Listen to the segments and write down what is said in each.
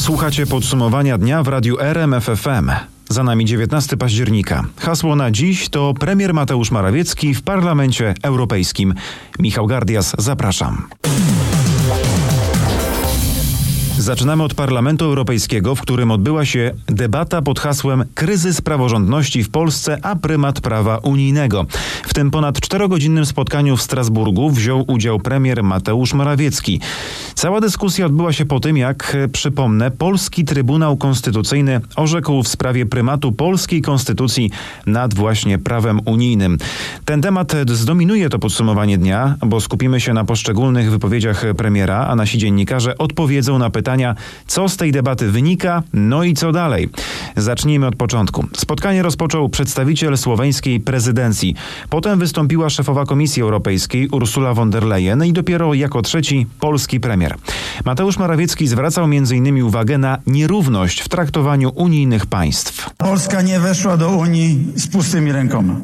Słuchacie podsumowania dnia w radiu RMFFM. Za nami 19 października. Hasło na dziś to premier Mateusz Morawiecki w Parlamencie Europejskim. Michał Gardias, zapraszam. Zaczynamy od Parlamentu Europejskiego, w którym odbyła się debata pod hasłem Kryzys praworządności w Polsce, a prymat prawa unijnego. W tym ponad czterogodzinnym spotkaniu w Strasburgu wziął udział premier Mateusz Morawiecki. Cała dyskusja odbyła się po tym, jak, przypomnę, polski Trybunał Konstytucyjny orzekł w sprawie prymatu polskiej konstytucji nad właśnie prawem unijnym. Ten temat zdominuje to podsumowanie dnia, bo skupimy się na poszczególnych wypowiedziach premiera, a nasi dziennikarze odpowiedzą na pytania, co z tej debaty wynika, no i co dalej. Zacznijmy od początku. Spotkanie rozpoczął przedstawiciel słoweńskiej prezydencji. Potem wystąpiła szefowa Komisji Europejskiej Ursula von der Leyen i dopiero jako trzeci polski premier. Mateusz Morawiecki zwracał m.in. uwagę na nierówność w traktowaniu unijnych państw. Polska nie weszła do Unii z pustymi rękoma.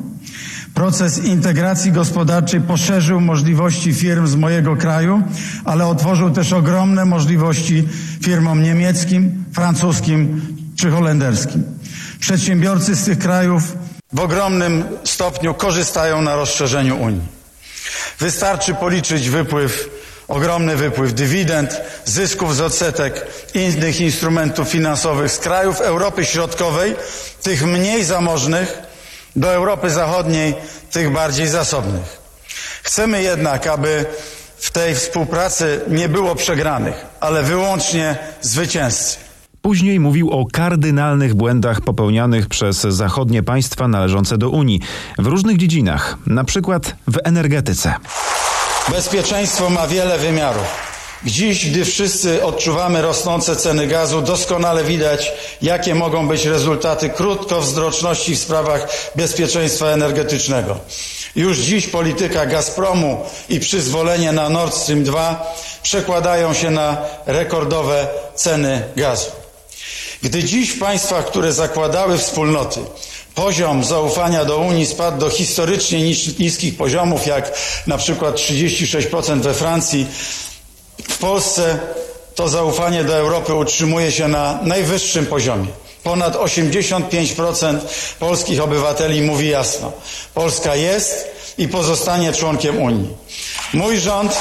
Proces integracji gospodarczej poszerzył możliwości firm z mojego kraju, ale otworzył też ogromne możliwości firmom niemieckim, francuskim czy holenderskim. Przedsiębiorcy z tych krajów w ogromnym stopniu korzystają na rozszerzeniu Unii. Wystarczy policzyć wypływ, ogromny wypływ dywidend, zysków z odsetek i innych instrumentów finansowych z krajów Europy Środkowej, tych mniej zamożnych, do Europy Zachodniej, tych bardziej zasobnych. Chcemy jednak, aby w tej współpracy nie było przegranych, ale wyłącznie zwycięzcy. Później mówił o kardynalnych błędach popełnianych przez zachodnie państwa należące do Unii w różnych dziedzinach, na przykład w energetyce. Bezpieczeństwo ma wiele wymiarów. Dziś, gdy wszyscy odczuwamy rosnące ceny gazu, doskonale widać, jakie mogą być rezultaty krótkowzroczności w sprawach bezpieczeństwa energetycznego. Już dziś polityka Gazpromu i przyzwolenie na Nord Stream 2 przekładają się na rekordowe ceny gazu. Gdy dziś w państwach, które zakładały wspólnoty, poziom zaufania do Unii spadł do historycznie niskich poziomów, jak na przykład 36% we Francji, w Polsce to zaufanie do Europy utrzymuje się na najwyższym poziomie. Ponad 85% polskich obywateli mówi jasno: Polska jest i pozostanie członkiem Unii. Mój rząd,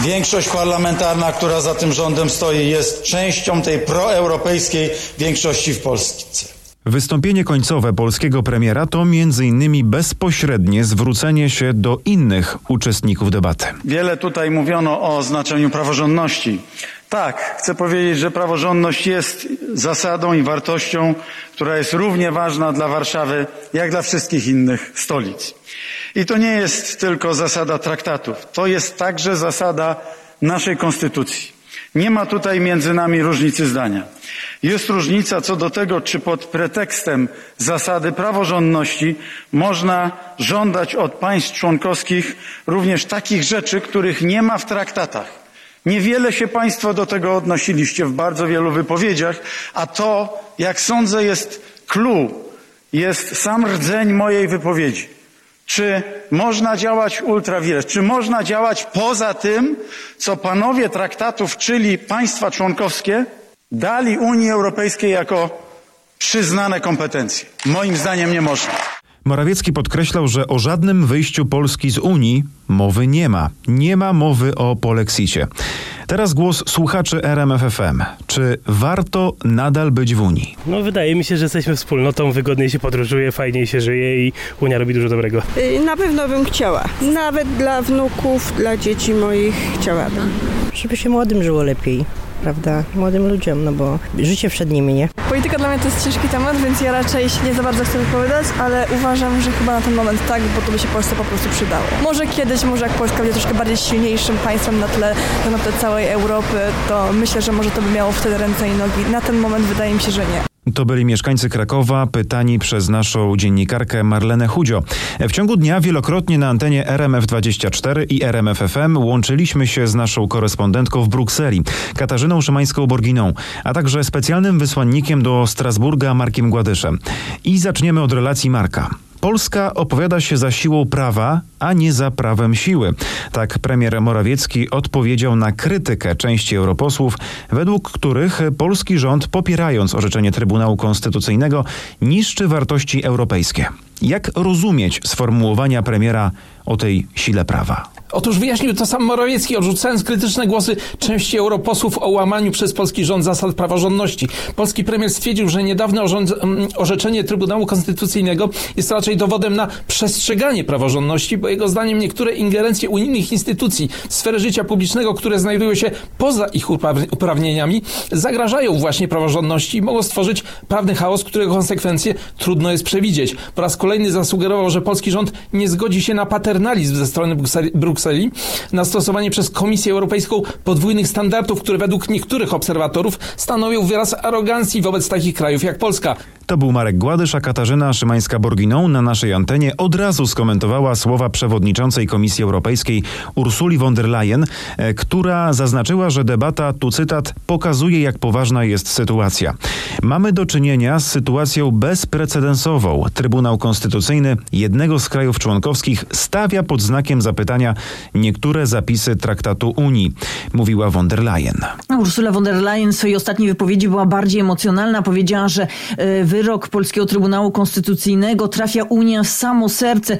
większość parlamentarna, która za tym rządem stoi, jest częścią tej proeuropejskiej większości w Polsce. Wystąpienie końcowe polskiego premiera to m.in. bezpośrednie zwrócenie się do innych uczestników debaty. Wiele tutaj mówiono o znaczeniu praworządności. Tak, chcę powiedzieć, że praworządność jest zasadą i wartością, która jest równie ważna dla Warszawy, jak dla wszystkich innych stolic. I to nie jest tylko zasada traktatów, to jest także zasada naszej konstytucji. Nie ma tutaj między nami różnicy zdania. Jest różnica co do tego, czy pod pretekstem zasady praworządności można żądać od państw członkowskich również takich rzeczy, których nie ma w traktatach. Niewiele się Państwo do tego odnosiliście w bardzo wielu wypowiedziach, a to, jak sądzę, jest clue, jest sam rdzeń mojej wypowiedzi. Czy można działać ultrawires? Czy można działać poza tym, co panowie traktatów, czyli państwa członkowskie, dali Unii Europejskiej jako przyznane kompetencje? Moim zdaniem nie można. Morawiecki podkreślał, że o żadnym wyjściu Polski z Unii mowy nie ma. Nie ma mowy o polexicie. Teraz głos słuchaczy RMFFM. Czy warto nadal być w Unii? No wydaje mi się, że jesteśmy wspólnotą, wygodniej się podróżuje, fajniej się żyje i Unia robi dużo dobrego. Y, na pewno bym chciała. Nawet dla wnuków, dla dzieci moich chciałabym. Żeby się młodym żyło lepiej prawda, młodym ludziom, no bo życie przed nimi, nie? Polityka dla mnie to jest ciężki temat, więc ja raczej się nie za bardzo chcę wypowiadać, ale uważam, że chyba na ten moment tak, bo to by się Polsce po prostu przydało. Może kiedyś, może jak Polska będzie troszkę bardziej silniejszym państwem na tle, na tle całej Europy, to myślę, że może to by miało wtedy ręce i nogi. Na ten moment wydaje mi się, że nie. To byli mieszkańcy Krakowa, pytani przez naszą dziennikarkę Marlenę Chudzio. W ciągu dnia wielokrotnie na antenie RMF24 i RMFFM łączyliśmy się z naszą korespondentką w Brukseli, Katarzyną Szymańską-Borginą, a także specjalnym wysłannikiem do Strasburga Markiem Gładyszem. I zaczniemy od relacji Marka. Polska opowiada się za siłą prawa, a nie za prawem siły. Tak premier Morawiecki odpowiedział na krytykę części europosłów, według których polski rząd, popierając orzeczenie Trybunału Konstytucyjnego, niszczy wartości europejskie. Jak rozumieć sformułowania premiera o tej sile prawa? Otóż wyjaśnił to sam Morawiecki, odrzucając krytyczne głosy części europosłów o łamaniu przez polski rząd zasad praworządności. Polski premier stwierdził, że niedawne mm, orzeczenie Trybunału Konstytucyjnego jest raczej dowodem na przestrzeganie praworządności, bo jego zdaniem niektóre ingerencje unijnych instytucji w sferę życia publicznego, które znajdują się poza ich uprawnieniami, zagrażają właśnie praworządności i mogą stworzyć prawny chaos, którego konsekwencje trudno jest przewidzieć. Po raz kolejny zasugerował, że polski rząd nie zgodzi się na paternalizm ze strony Brukseli, na stosowanie przez Komisję Europejską podwójnych standardów, które według niektórych obserwatorów stanowią wyraz arogancji wobec takich krajów jak Polska. To był Marek Gładysz, a Katarzyna Szymańska-Borginą na naszej antenie od razu skomentowała słowa przewodniczącej Komisji Europejskiej Ursuli von der Leyen, e, która zaznaczyła, że debata, tu cytat, pokazuje jak poważna jest sytuacja. Mamy do czynienia z sytuacją bezprecedensową. Trybunał Konstytucyjny jednego z krajów członkowskich stawia pod znakiem zapytania niektóre zapisy traktatu Unii, mówiła von der Leyen. Ursula von der Leyen w swojej ostatniej wypowiedzi była bardziej emocjonalna. Powiedziała, że e, wyrok Polskiego Trybunału Konstytucyjnego trafia Unię w samo serce.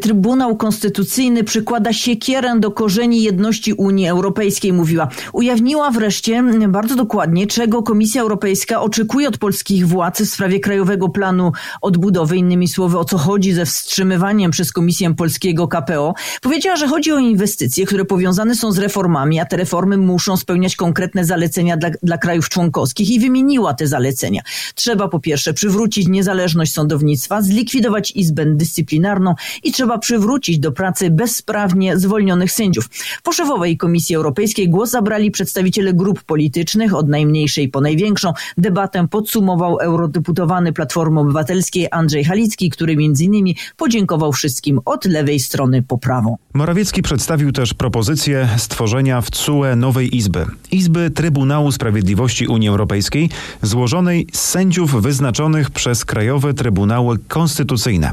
Trybunał Konstytucyjny przykłada siekierę do korzeni jedności Unii Europejskiej, mówiła. Ujawniła wreszcie bardzo dokładnie, czego Komisja Europejska oczekuje od polskich władz w sprawie Krajowego Planu Odbudowy. Innymi słowy, o co chodzi ze wstrzymywaniem przez Komisję Polskiego KPO. Powiedziała, że chodzi o inwestycje, które powiązane są z reformami, a te reformy muszą spełniać konkretne zalecenia dla, dla krajów członkowskich i wymieniła te zalecenia. Trzeba po pierwsze przywrócić niezależność sądownictwa, zlikwidować Izbę Dyscyplinarną i trzeba przywrócić do pracy bezprawnie zwolnionych sędziów. Po szefowej Komisji Europejskiej głos zabrali przedstawiciele grup politycznych, od najmniejszej po największą. Debatę podsumował eurodeputowany Platformy Obywatelskiej Andrzej Halicki, który między innymi podziękował wszystkim od lewej strony po prawą. Morawiecki przedstawił też propozycję stworzenia w CUE nowej izby. Izby Trybunału Sprawiedliwości Unii Europejskiej, złożonej z sędziów wyznaczonych przez krajowe trybunały konstytucyjne.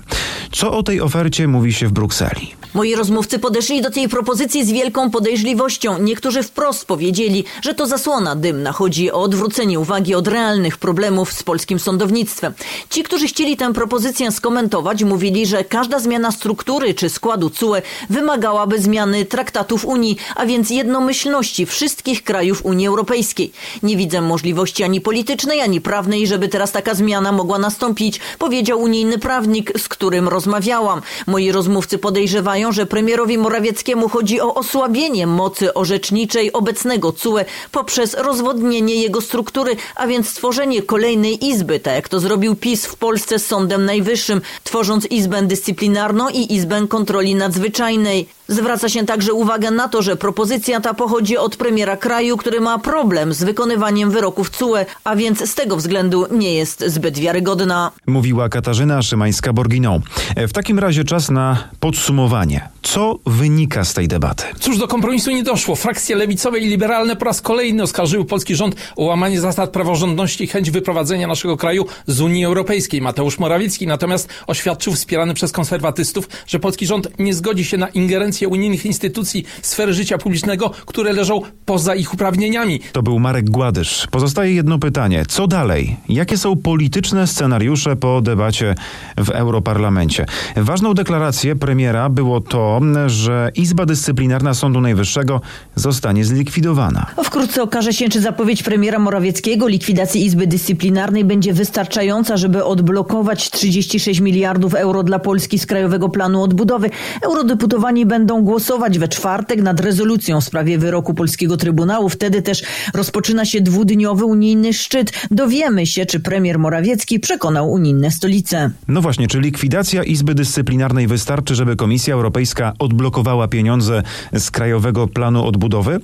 Co o tej ofercie mówi się w Brukseli? Moi rozmówcy podeszli do tej propozycji z wielką podejrzliwością. Niektórzy wprost powiedzieli, że to zasłona dymna. Chodzi o odwrócenie uwagi od realnych problemów z polskim sądownictwem. Ci, którzy chcieli tę propozycję skomentować, mówili, że każda zmiana struktury czy składu CUE wymagałaby zmiany traktatów Unii, a więc jednomyślności wszystkich krajów Unii Europejskiej. Nie widzę możliwości ani politycznej, ani prawnej, żeby teraz taka zmiana mogła nastąpić, powiedział unijny prawnik, z którym rozmawiałam. Moi rozmówcy podejrzewają, że premierowi Morawieckiemu chodzi o osłabienie mocy orzeczniczej obecnego CUE poprzez rozwodnienie jego struktury, a więc stworzenie kolejnej izby, tak jak to zrobił PiS w Polsce z Sądem Najwyższym, tworząc Izbę Dyscyplinarną i Izbę Kontroli Nadzwyczajnej. Zwraca się także uwagę na to, że propozycja ta pochodzi od premiera kraju, który ma problem z wykonywaniem wyroków CUE, a więc z tego względu nie jest zbyt wiarygodna. Mówiła Katarzyna Szymańska-Borginą. W takim razie czas na podsumowanie. Co wynika z tej debaty? Cóż, do kompromisu nie doszło. Frakcje lewicowe i liberalne po raz kolejny oskarżyły polski rząd o łamanie zasad praworządności i chęć wyprowadzenia naszego kraju z Unii Europejskiej. Mateusz Morawiecki natomiast oświadczył, wspierany przez konserwatystów, że polski rząd nie zgodzi się na ingerencję kompetencje unijnych instytucji sfery życia publicznego, które leżą poza ich uprawnieniami. To był Marek Gładysz. Pozostaje jedno pytanie. Co dalej? Jakie są polityczne scenariusze po debacie w Europarlamencie? Ważną deklarację premiera było to, że Izba Dyscyplinarna Sądu Najwyższego zostanie zlikwidowana. Wkrótce okaże się, czy zapowiedź premiera Morawieckiego likwidacji Izby Dyscyplinarnej będzie wystarczająca, żeby odblokować 36 miliardów euro dla Polski z Krajowego Planu Odbudowy. Eurodeputowani będą będą głosować we czwartek nad rezolucją w sprawie wyroku polskiego Trybunału. Wtedy też rozpoczyna się dwudniowy unijny szczyt. Dowiemy się, czy premier Morawiecki przekonał unijne stolice. No właśnie, czy likwidacja Izby Dyscyplinarnej wystarczy, żeby Komisja Europejska odblokowała pieniądze z Krajowego Planu Odbudowy?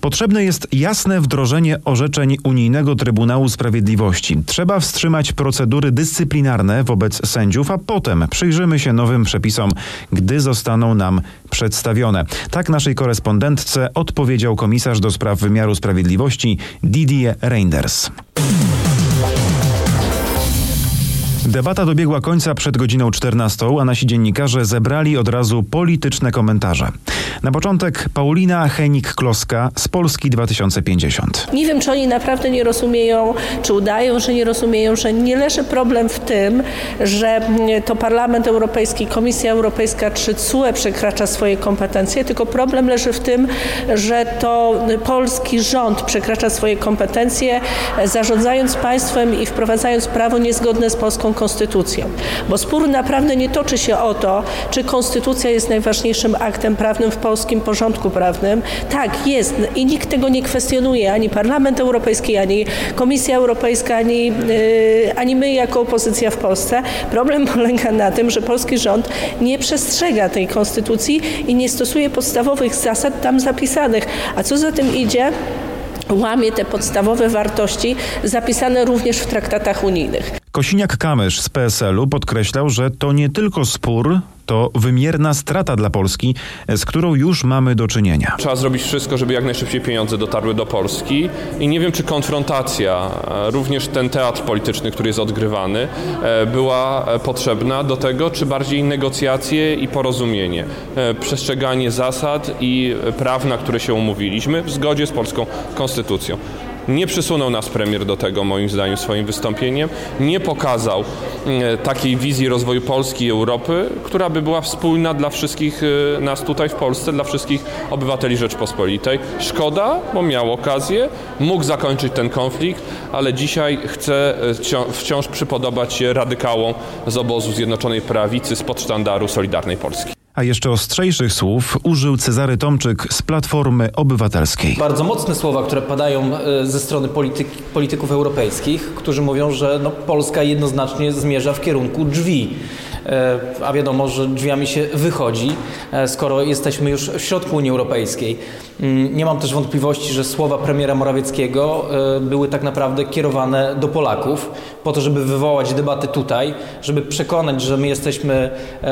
Potrzebne jest jasne wdrożenie orzeczeń Unijnego Trybunału Sprawiedliwości. Trzeba wstrzymać procedury dyscyplinarne wobec sędziów, a potem przyjrzymy się nowym przepisom, gdy zostaną nam przedstawione. Tak naszej korespondentce odpowiedział komisarz do spraw wymiaru sprawiedliwości Didier Reinders. Debata dobiegła końca przed godziną 14, a nasi dziennikarze zebrali od razu polityczne komentarze. Na początek Paulina Henik-Kloska z Polski 2050. Nie wiem, czy oni naprawdę nie rozumieją, czy udają, że nie rozumieją, że nie leży problem w tym, że to Parlament Europejski, Komisja Europejska czy CUE przekracza swoje kompetencje, tylko problem leży w tym, że to polski rząd przekracza swoje kompetencje, zarządzając państwem i wprowadzając prawo niezgodne z polską konstytucją. Bo spór naprawdę nie toczy się o to, czy konstytucja jest najważniejszym aktem prawnym w polskim porządku prawnym. Tak, jest i nikt tego nie kwestionuje, ani Parlament Europejski, ani Komisja Europejska, ani, yy, ani my jako opozycja w Polsce. Problem polega na tym, że polski rząd nie przestrzega tej konstytucji i nie stosuje podstawowych zasad tam zapisanych. A co za tym idzie? łamie te podstawowe wartości zapisane również w traktatach unijnych. Kosiniak-Kamysz z PSL-u podkreślał, że to nie tylko spór, to wymierna strata dla Polski, z którą już mamy do czynienia. Trzeba zrobić wszystko, żeby jak najszybciej pieniądze dotarły do Polski i nie wiem, czy konfrontacja, również ten teatr polityczny, który jest odgrywany, była potrzebna do tego, czy bardziej negocjacje i porozumienie, przestrzeganie zasad i praw, na które się umówiliśmy w zgodzie z polską konstytucją. Nie przysunął nas premier do tego, moim zdaniem, swoim wystąpieniem. Nie pokazał e, takiej wizji rozwoju Polski i Europy, która by była wspólna dla wszystkich e, nas tutaj w Polsce, dla wszystkich obywateli Rzeczpospolitej. Szkoda, bo miał okazję, mógł zakończyć ten konflikt, ale dzisiaj chce e, wciąż przypodobać się radykałom z obozu Zjednoczonej Prawicy spod sztandaru Solidarnej Polski. A jeszcze ostrzejszych słów użył Cezary Tomczyk z Platformy Obywatelskiej. Bardzo mocne słowa, które padają e, ze strony polityk, polityków europejskich, którzy mówią, że no, Polska jednoznacznie zmierza w kierunku drzwi. E, a wiadomo, że drzwiami się wychodzi, e, skoro jesteśmy już w środku Unii Europejskiej. Mm, nie mam też wątpliwości, że słowa premiera Morawieckiego były tak naprawdę kierowane do Polaków, po to, żeby wywołać debaty tutaj, żeby przekonać, że my jesteśmy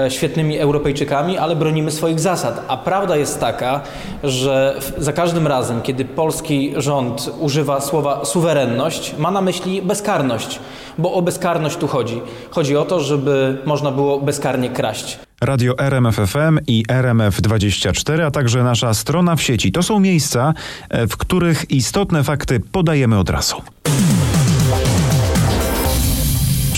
świetnymi Europejczykami, ale bronimy swoich zasad. A prawda jest taka, że za każdym razem, kiedy polski rząd używa słowa suwerenność, ma na myśli bezkarność, bo o bezkarność tu chodzi. Chodzi o to, żeby można było bezkarnie kraść. Radio RMFFM i RMF24, a także nasza strona w sieci. To są miejsca, e, w których istotne fakty podajemy od razu.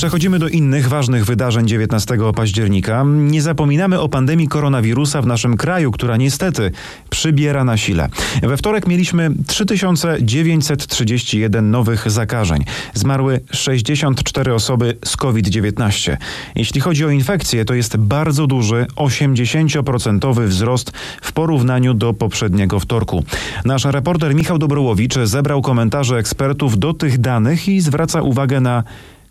Przechodzimy do innych ważnych wydarzeń 19 października. Nie zapominamy o pandemii koronawirusa w naszym kraju, która niestety przybiera na sile. We wtorek mieliśmy 3931 nowych zakażeń. Zmarły 64 osoby z COVID-19. Jeśli chodzi o infekcje, to jest bardzo duży, 80% wzrost w porównaniu do poprzedniego wtorku. Nasz reporter Michał Dobrołowicz zebrał komentarze ekspertów do tych danych i zwraca uwagę na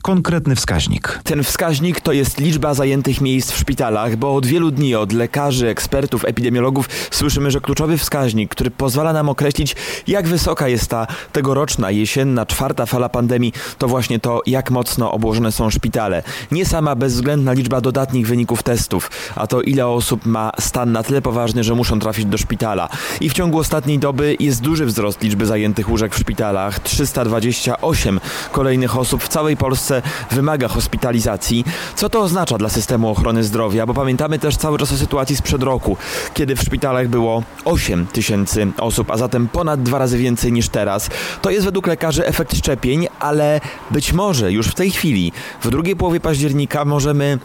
konkretny wskaźnik. Ten wskaźnik to jest liczba zajętych miejsc w szpitalach, bo od wielu dni od lekarzy, ekspertów, epidemiologów słyszymy, że kluczowy wskaźnik, który pozwala nam określić, jak wysoka jest ta tegoroczna, jesienna, czwarta fala pandemii, to właśnie to, jak mocno obłożone są szpitale. Nie sama bezwzględna liczba dodatnich wyników testów, a to ile osób ma stan na tyle poważny, że muszą trafić do szpitala. I w ciągu ostatniej doby jest duży wzrost liczby zajętych łóżek w szpitalach. 328 kolejnych osób w całej Polsce Polsce wymaga hospitalizacji. Co to oznacza dla systemu ochrony zdrowia? Bo pamiętamy też cały czas o sytuacji sprzed roku, kiedy w szpitalach było 8 tysięcy osób, a zatem ponad dwa razy więcej niż teraz. To jest według lekarzy efekt szczepień, ale być może już w tej chwili, w drugiej połowie października, możemy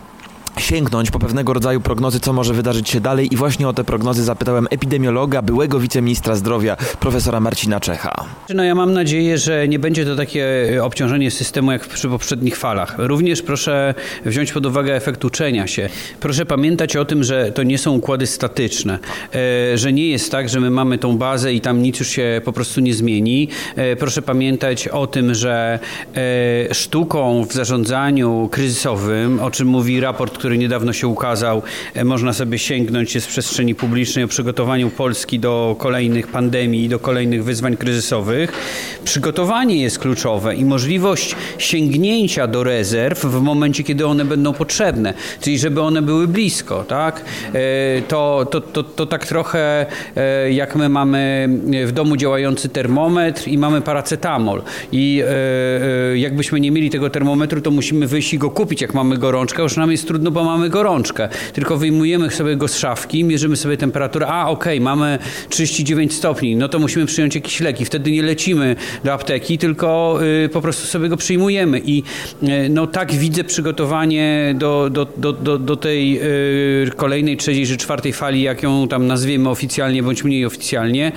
sięgnąć po pewnego rodzaju prognozy, co może wydarzyć się dalej i właśnie o te prognozy zapytałem epidemiologa, byłego wiceministra zdrowia, profesora Marcina Czecha. No ja mam nadzieję, że nie będzie to takie obciążenie systemu jak przy poprzednich falach. Również proszę wziąć pod uwagę efekt uczenia się. Proszę pamiętać o tym, że to nie są układy statyczne, e, że nie jest tak, że my mamy tą bazę i tam nic już się po prostu nie zmieni. E, proszę pamiętać o tym, że e, sztuką w zarządzaniu kryzysowym, o czym mówi raport, który niedawno się ukazał, można sobie sięgnąć w przestrzeni publicznej o przygotowaniu Polski do kolejnych pandemii i do kolejnych wyzwań kryzysowych. Przygotowanie jest kluczowe i możliwość sięgnięcia do rezerw w momencie, kiedy one będą potrzebne, czyli żeby one były blisko, tak? To, to, to, to tak trochę jak my mamy w domu działający termometr i mamy paracetamol i jakbyśmy nie mieli tego termometru, to musimy wyjść i go kupić, jak mamy gorączkę, już nam jest trudno, bo mamy gorączkę. Tylko wyjmujemy sobie go z szafki, mierzymy sobie temperaturę, a okej, okay, mamy 39 stopni, no to musimy przyjąć jakieś leki. Wtedy nie lecimy do apteki, tylko y, po prostu sobie go przyjmujemy. I y, no tak widzę przygotowanie do, do, do, do, do tej y, kolejnej, trzeciej czy czwartej fali, jak ją tam nazwiemy oficjalnie bądź mniej oficjalnie,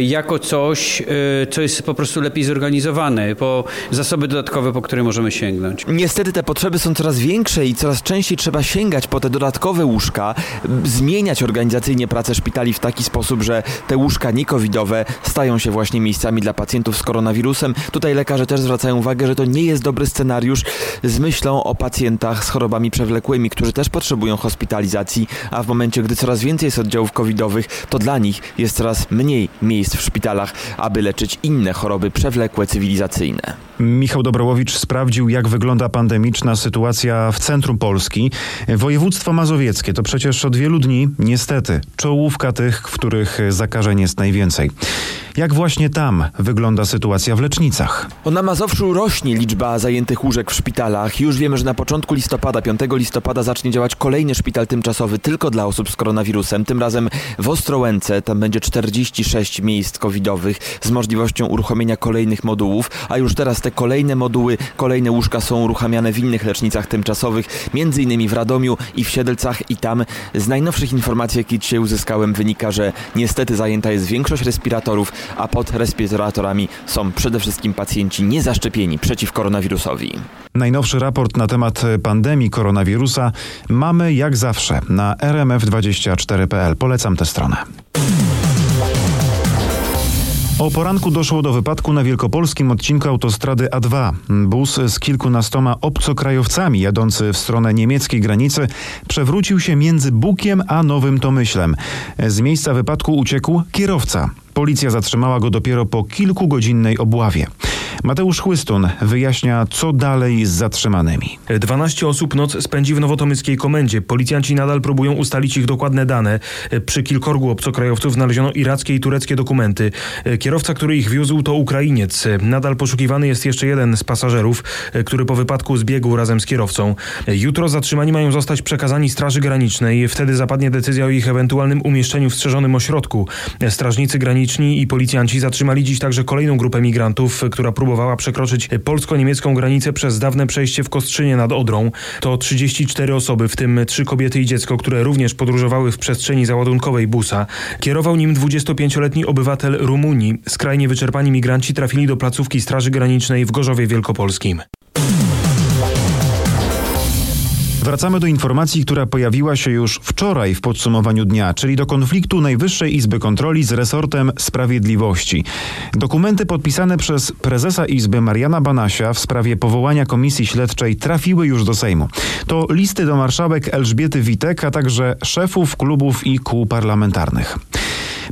jako coś, co jest po prostu lepiej zorganizowane, po zasoby dodatkowe, po które możemy sięgnąć. Niestety te potrzeby są coraz większe i coraz częściej trzeba sięgać po te dodatkowe łóżka, zmieniać organizacyjnie pracę szpitali w taki sposób, że te łóżka niekowidowe stają się właśnie miejscami dla pacjentów z koronawirusem. Tutaj lekarze też zwracają uwagę, że to nie jest dobry scenariusz z myślą o pacjentach z chorobami przewlekłymi, którzy też potrzebują hospitalizacji, a w momencie, gdy coraz więcej jest oddziałów covidowych, to dla nich jest coraz mniej miejsc w szpitalach, aby leczyć inne choroby przewlekłe cywilizacyjne. Michał Dobrołowicz sprawdził, jak wygląda pandemiczna sytuacja w centrum Polski. Województwo mazowieckie to przecież od wielu dni, niestety, czołówka tych, w których zakażeń jest najwięcej. Jak właśnie tam wygląda sytuacja w lecznicach? Na Mazowszu rośnie liczba zajętych łóżek w szpitalach. Już wiemy, że na początku listopada, 5 listopada zacznie działać kolejny szpital tymczasowy tylko dla osób z koronawirusem. Tym razem w Ostrołęce. Tam będzie 46 miejsc covidowych z możliwością uruchomienia kolejnych modułów, a już teraz te kolejne moduły, kolejne łóżka są uruchamiane w innych lecznicach tymczasowych, innymi w Radomiu i w Siedlcach i tam z najnowszych informacji, jakie dzisiaj uzyskałem, wynika, że niestety zajęta jest większość respiratorów, a pod respiratorami są przede wszystkim pacjenci niezaszczepieni przeciw koronawirusowi. Najnowszy raport na temat pandemii koronawirusa mamy jak zawsze na rmf24.pl. Polecam tę stronę. O poranku doszło do wypadku na wielkopolskim odcinku autostrady A2. Bus z kilkunastoma obcokrajowcami jadący w stronę niemieckiej granicy przewrócił się między Bukiem a Nowym Tomyślem. Z miejsca wypadku uciekł kierowca. Policja zatrzymała go dopiero po kilkugodzinnej obławie. Mateusz Chłystun wyjaśnia, co dalej z zatrzymanymi. 12 osób noc spędzi w nowotomyskiej komendzie. Policjanci nadal próbują ustalić ich dokładne dane. Przy kilkorgu obcokrajowców znaleziono irackie i tureckie dokumenty. Kierowca, który ich wiózł, to Ukrainiec. Nadal poszukiwany jest jeszcze jeden z pasażerów, który po wypadku zbiegł razem z kierowcą. Jutro zatrzymani mają zostać przekazani Straży Granicznej. Wtedy zapadnie decyzja o ich ewentualnym umieszczeniu w strzeżonym ośrodku. Strażnicy graniczni i policjanci zatrzymali dziś także kolejną grupę migrantów, która próbowała próbowała przekroczyć polsko-niemiecką granicę przez dawne przejście w Kostrzynie nad Odrą. To 34 osoby, w tym trzy kobiety i dziecko, które również podróżowały w przestrzeni załadunkowej busa. Kierował nim 25-letni obywatel Rumunii. Skrajnie wyczerpani migranci trafili do placówki Straży Granicznej w Gorzowie Wielkopolskim. Wracamy do informacji, która pojawiła się już wczoraj w podsumowaniu dnia, czyli do konfliktu Najwyższej Izby Kontroli z resortem sprawiedliwości. Dokumenty podpisane przez prezesa Izby Mariana Banasia w sprawie powołania komisji śledczej trafiły już do Sejmu. To listy do marszałek Elżbiety Witek, a także szefów klubów i kół parlamentarnych.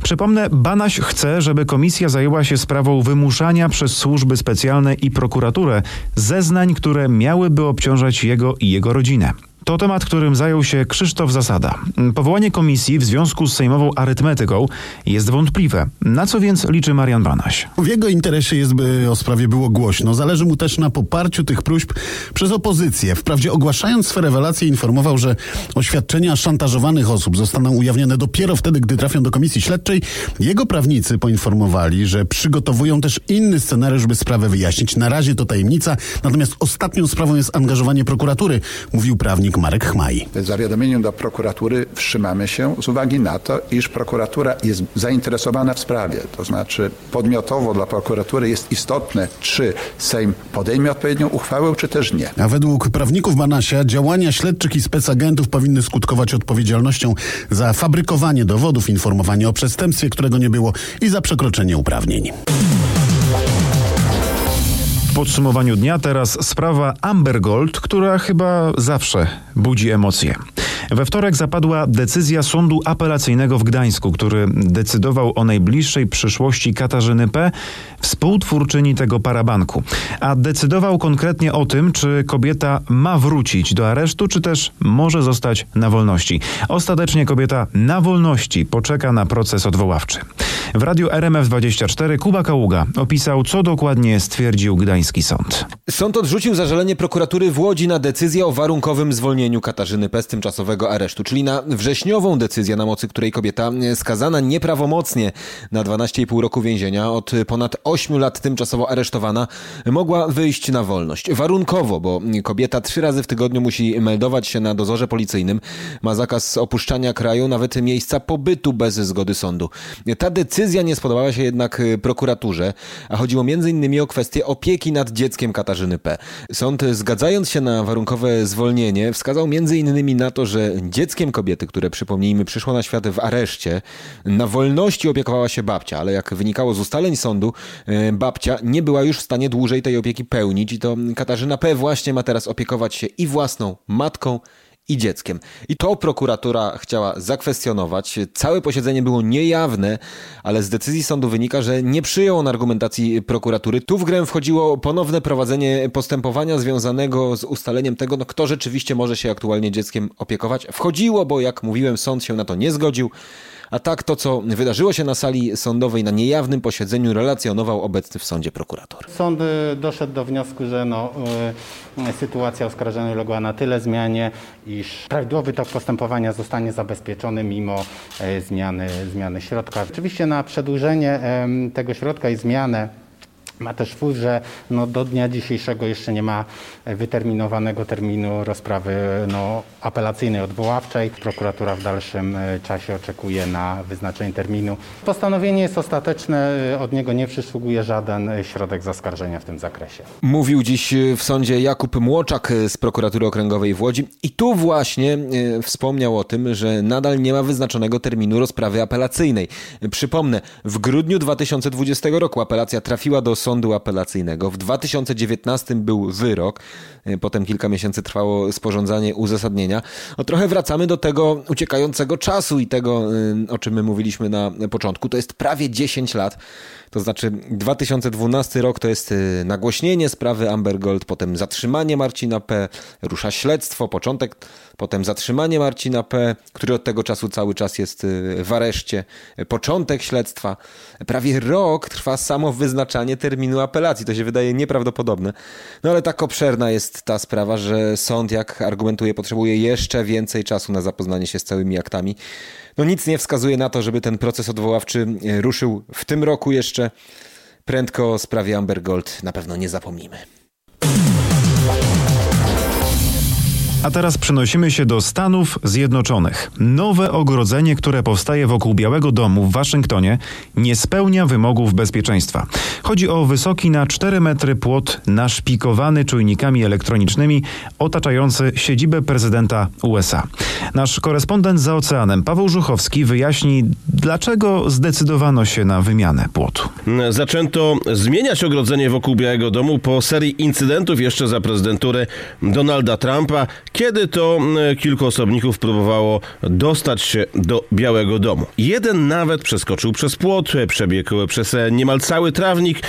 Przypomnę, Banaś chce, żeby komisja zajęła się sprawą wymuszania przez służby specjalne i prokuraturę zeznań, które miałyby obciążać jego i jego rodzinę. To temat, którym zajął się Krzysztof Zasada. Powołanie komisji w związku z sejmową arytmetyką jest wątpliwe. Na co więc liczy Marian Banaś? W jego interesie jest, by o sprawie było głośno. Zależy mu też na poparciu tych próśb przez opozycję. Wprawdzie ogłaszając swe rewelacje informował, że oświadczenia szantażowanych osób zostaną ujawnione dopiero wtedy, gdy trafią do komisji śledczej. Jego prawnicy poinformowali, że przygotowują też inny scenariusz, by sprawę wyjaśnić. Na razie to tajemnica, natomiast ostatnią sprawą jest angażowanie prokuratury, mówił prawnik rzecznik Marek Chmaj. W zawiadomieniu do prokuratury wstrzymamy się z uwagi na to, iż prokuratura jest zainteresowana w sprawie. To znaczy podmiotowo dla prokuratury jest istotne, czy Sejm podejmie odpowiednią uchwałę, czy też nie. A według prawników Banasia działania śledczych i specagentów powinny skutkować odpowiedzialnością za fabrykowanie dowodów, informowanie o przestępstwie, którego nie było i za przekroczenie uprawnień. W podsumowaniu dnia teraz sprawa Amber Gold, która chyba zawsze budzi emocje. We wtorek zapadła decyzja Sądu Apelacyjnego w Gdańsku, który decydował o najbliższej przyszłości Katarzyny P., współtwórczyni tego parabanku. A decydował konkretnie o tym, czy kobieta ma wrócić do aresztu, czy też może zostać na wolności. Ostatecznie kobieta na wolności poczeka na proces odwoławczy. W radiu RMF24 Kuba Kaługa opisał, co dokładnie stwierdził gdański sąd. Sąd odrzucił zażalenie prokuratury w Łodzi na decyzję o warunkowym zwolnieniu Katarzyny P. z tymczasowego aresztu, czyli na wrześniową decyzję, na mocy której kobieta skazana nieprawomocnie na 12,5 roku więzienia od ponad 8 lat tymczasowo aresztowana mogła wyjść na wolność. Warunkowo, bo kobieta trzy razy w tygodniu musi meldować się na dozorze policyjnym, ma zakaz opuszczania kraju, nawet miejsca pobytu bez zgody sądu. Ta decyzja nie spodobała się jednak prokuraturze, a chodziło m.in. o kwestię opieki nad dzieckiem Katarzyny P. Sąd, zgadzając się na warunkowe zwolnienie, wskazał m.in. na to, że dzieckiem kobiety, które przypomnijmy przyszło na świat w areszcie, na wolności opiekowała się babcia, ale jak wynikało z ustaleń sądu, babcia nie była już w stanie dłużej tej opieki pełnić i to Katarzyna P. właśnie ma teraz opiekować się i własną matką, i dzieckiem. I to prokuratura chciała zakwestionować. Całe posiedzenie było niejawne, ale z decyzji sądu wynika, że nie przyjął on argumentacji prokuratury. Tu w grę wchodziło ponowne prowadzenie postępowania związanego z ustaleniem tego, no, kto rzeczywiście może się aktualnie dzieckiem opiekować. Wchodziło, bo jak mówiłem, sąd się na to nie zgodził. A tak to, co wydarzyło się na sali sądowej na niejawnym posiedzeniu, relacjonował obecny w sądzie prokurator. Sąd doszedł do wniosku, że no, y, sytuacja oskarżonej uległa na tyle zmianie, iż prawidłowy tok postępowania zostanie zabezpieczony mimo y, zmiany, zmiany środka. Oczywiście na przedłużenie y, tego środka i zmianę ma też wpływ, że no, do dnia dzisiejszego jeszcze nie ma wyterminowanego terminu rozprawy no, apelacyjnej, odwoławczej. Prokuratura w dalszym czasie oczekuje na wyznaczenie terminu. Postanowienie jest ostateczne, od niego nie przysługuje żaden środek zaskarżenia w tym zakresie. Mówił dziś w sądzie Jakub Młoczak z prokuratury okręgowej w Łodzi i tu właśnie wspomniał o tym, że nadal nie ma wyznaczonego terminu rozprawy apelacyjnej. Przypomnę, w grudniu 2020 roku apelacja trafiła do sądu apelacyjnego. W 2019 był wyrok, potem kilka miesięcy trwało sporządzanie uzasadnienia. No trochę wracamy do tego uciekającego czasu i tego, o czym my mówiliśmy na początku. To jest prawie 10 lat. To znaczy 2012 rok to jest nagłośnienie sprawy Amber Gold, potem zatrzymanie Marcina P., rusza śledztwo, początek, potem zatrzymanie Marcina P., który od tego czasu cały czas jest w areszcie, początek śledztwa. Prawie rok trwa samo wyznaczanie terminu apelacji. To się wydaje nieprawdopodobne. No ale tak obszerna jest ta sprawa, że sąd, jak argumentuje, potrzebuje jeszcze więcej czasu na zapoznanie się z całymi aktami. No nic nie wskazuje na to, żeby ten proces odwoławczy ruszył w tym roku jeszcze. Prędko o sprawie Amber Gold na pewno nie zapomnimy. A teraz przenosimy się do Stanów Zjednoczonych. Nowe ogrodzenie, które powstaje wokół Białego Domu w Waszyngtonie, nie spełnia wymogów bezpieczeństwa. Chodzi o wysoki na 4 metry płot naszpikowany czujnikami elektronicznymi otaczający siedzibę prezydenta USA. Nasz korespondent za oceanem, Paweł Żuchowski, wyjaśni, dlaczego zdecydowano się na wymianę płotu. Zaczęto zmieniać ogrodzenie wokół Białego Domu po serii incydentów jeszcze za prezydentury Donalda Trumpa kiedy to kilku osobników próbowało dostać się do Białego Domu. Jeden nawet przeskoczył przez płot, przebiegł przez niemal cały trawnik,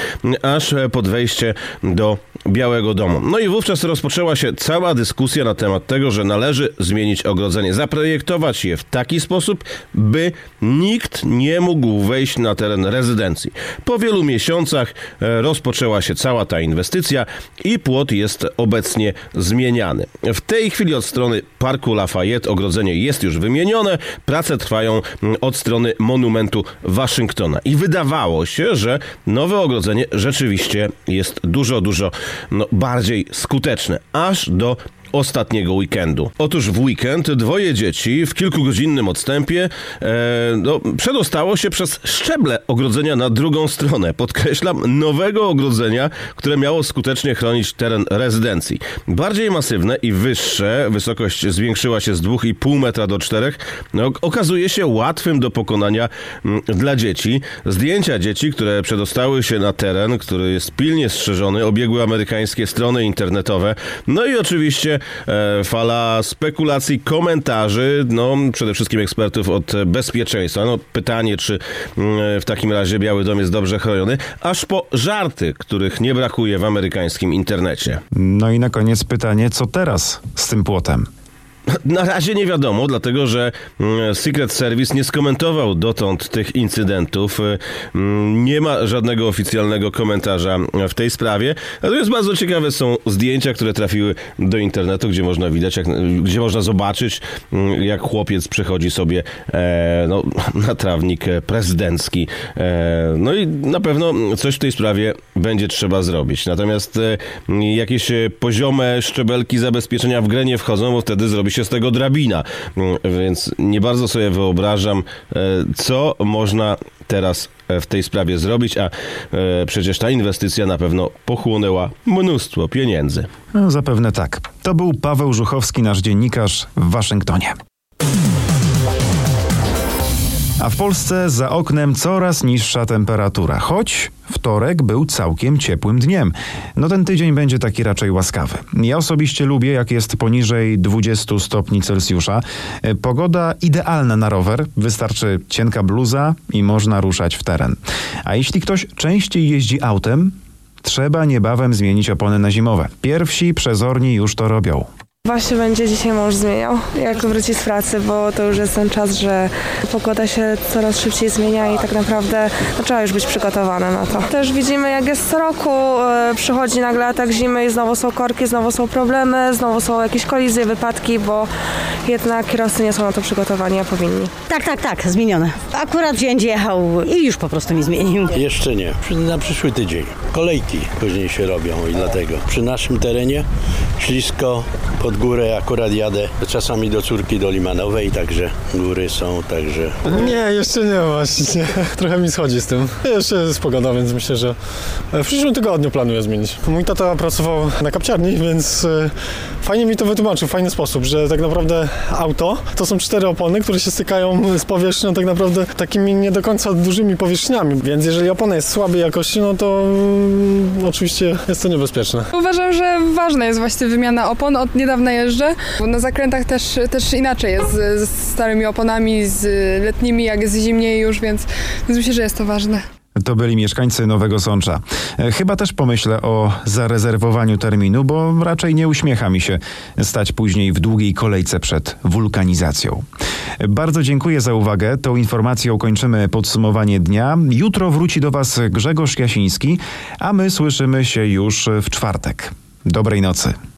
aż pod wejście do Białego Domu. No i wówczas rozpoczęła się cała dyskusja na temat tego, że należy zmienić ogrodzenie, zaprojektować je w taki sposób, by nikt nie mógł wejść na teren rezydencji. Po wielu miesiącach rozpoczęła się cała ta inwestycja i płot jest obecnie zmieniany. W tej chwili od strony Parku Lafayette ogrodzenie jest już wymienione, prace trwają od strony monumentu Waszyngtona. I wydawało się, że nowe ogrodzenie rzeczywiście jest dużo, dużo no, bardziej skuteczne. Aż do ostatniego weekendu. Otóż w weekend dwoje dzieci w kilkugodzinnym odstępie e, no, przedostało się przez szczeble ogrodzenia na drugą stronę. Podkreślam, nowego ogrodzenia, które miało skutecznie chronić teren rezydencji. Bardziej masywne i wyższe, wysokość zwiększyła się z 2,5 metra do 4, no, okazuje się łatwym do pokonania mm, dla dzieci. Zdjęcia dzieci, które przedostały się na teren, który jest pilnie strzeżony, obiegły amerykańskie strony internetowe. No i oczywiście fala spekulacji, komentarzy, no przede wszystkim ekspertów od bezpieczeństwa. No pytanie, czy mm, w takim razie Biały Dom jest dobrze chroniony, aż po żarty, których nie brakuje w amerykańskim internecie. No i na koniec pytanie, co teraz z tym płotem? Na razie nie wiadomo, dlatego że mm, Secret Service nie skomentował dotąd tych incydentów. Mm, Nie ma żadnego oficjalnego komentarza w tej sprawie. Natomiast bardzo ciekawe są zdjęcia, które trafiły do internetu, gdzie można widać, jak, gdzie można zobaczyć, mm, jak chłopiec przechodzi sobie e, no, na trawnik prezydencki. E, no i na pewno coś w tej sprawie będzie trzeba zrobić. Natomiast e, jakieś poziome szczebelki zabezpieczenia w grę nie wchodzą, bo wtedy zrobi się z tego drabina. Mm, Więc nie bardzo sobie wyobrażam, e, co można teraz e, w tej sprawie zrobić, a e, przecież ta inwestycja na pewno pochłonęła mnóstwo pieniędzy. No, zapewne tak. To był Paweł Żuchowski, nasz dziennikarz w Waszyngtonie. A w Polsce za oknem coraz niższa temperatura, choć wtorek był całkiem ciepłym dniem. No ten tydzień będzie taki raczej łaskawy. Ja osobiście lubię, jak jest poniżej 20 stopni Celsjusza. E, Pogoda idealna na rower, wystarczy cienka bluza i można ruszać w teren. A jeśli ktoś częściej jeździ autem, trzeba niebawem zmienić opony na zimowe. Pierwsi przezorni już to robią. Właśnie będzie dzisiaj mąż zmieniał, jak wróci z pracy, bo to już jest ten czas, że pogoda się coraz szybciej zmienia i tak naprawdę no, trzeba już być przygotowany na to. Też widzimy, jak jest co roku, e, przychodzi nagle atak zimy i znowu są korki, znowu są problemy, znowu są jakieś kolizje, wypadki, bo jednak kierowcy nie są na to przygotowani, a powinni. Tak, tak, tak, zmienione. Akurat dzień jechał i już po prostu mi zmienił. Jeszcze nie. Na przyszły tydzień. Kolejki później się robią i dlatego. Przy naszym terenie ślisko, pod górę akurat jadę czasami do córki do Limanowej, także góry są, także... Nie, jeszcze nie właśnie. Trochę mi schodzi z tym. Jeszcze jest pogoda, więc myślę, że w przyszłym tygodniu planuję zmienić. Mój tata pracował na kapciarni, więc e, fajnie mi to wytłumaczył w fajny sposób, że tak naprawdę auto to są cztery opony, które się stykają z powierzchnią tak naprawdę takimi nie do końca dużymi powierzchniami. Więc jeżeli opona jest słabej jakości, no to mm, oczywiście jest to niebezpieczne. Uważam, że ważna jest właśnie wymiana opon. Od niedawna jeżdżę. Bo na zakrętach też, też inaczej jest z, starymi oponami, z letnimi, jak jest zimniej już, więc, więc myślę, że jest to ważne. To byli mieszkańcy Nowego Sącza. E, Chyba też pomyślę o zarezerwowaniu terminu, bo raczej nie uśmiecha mi się stać później w długiej kolejce przed wulkanizacją. E, Bardzo dziękuję za uwagę. Tą informacją kończymy podsumowanie dnia. Jutro wróci do Was Grzegorz Jasiński, a my słyszymy się już w czwartek. Dobrej nocy.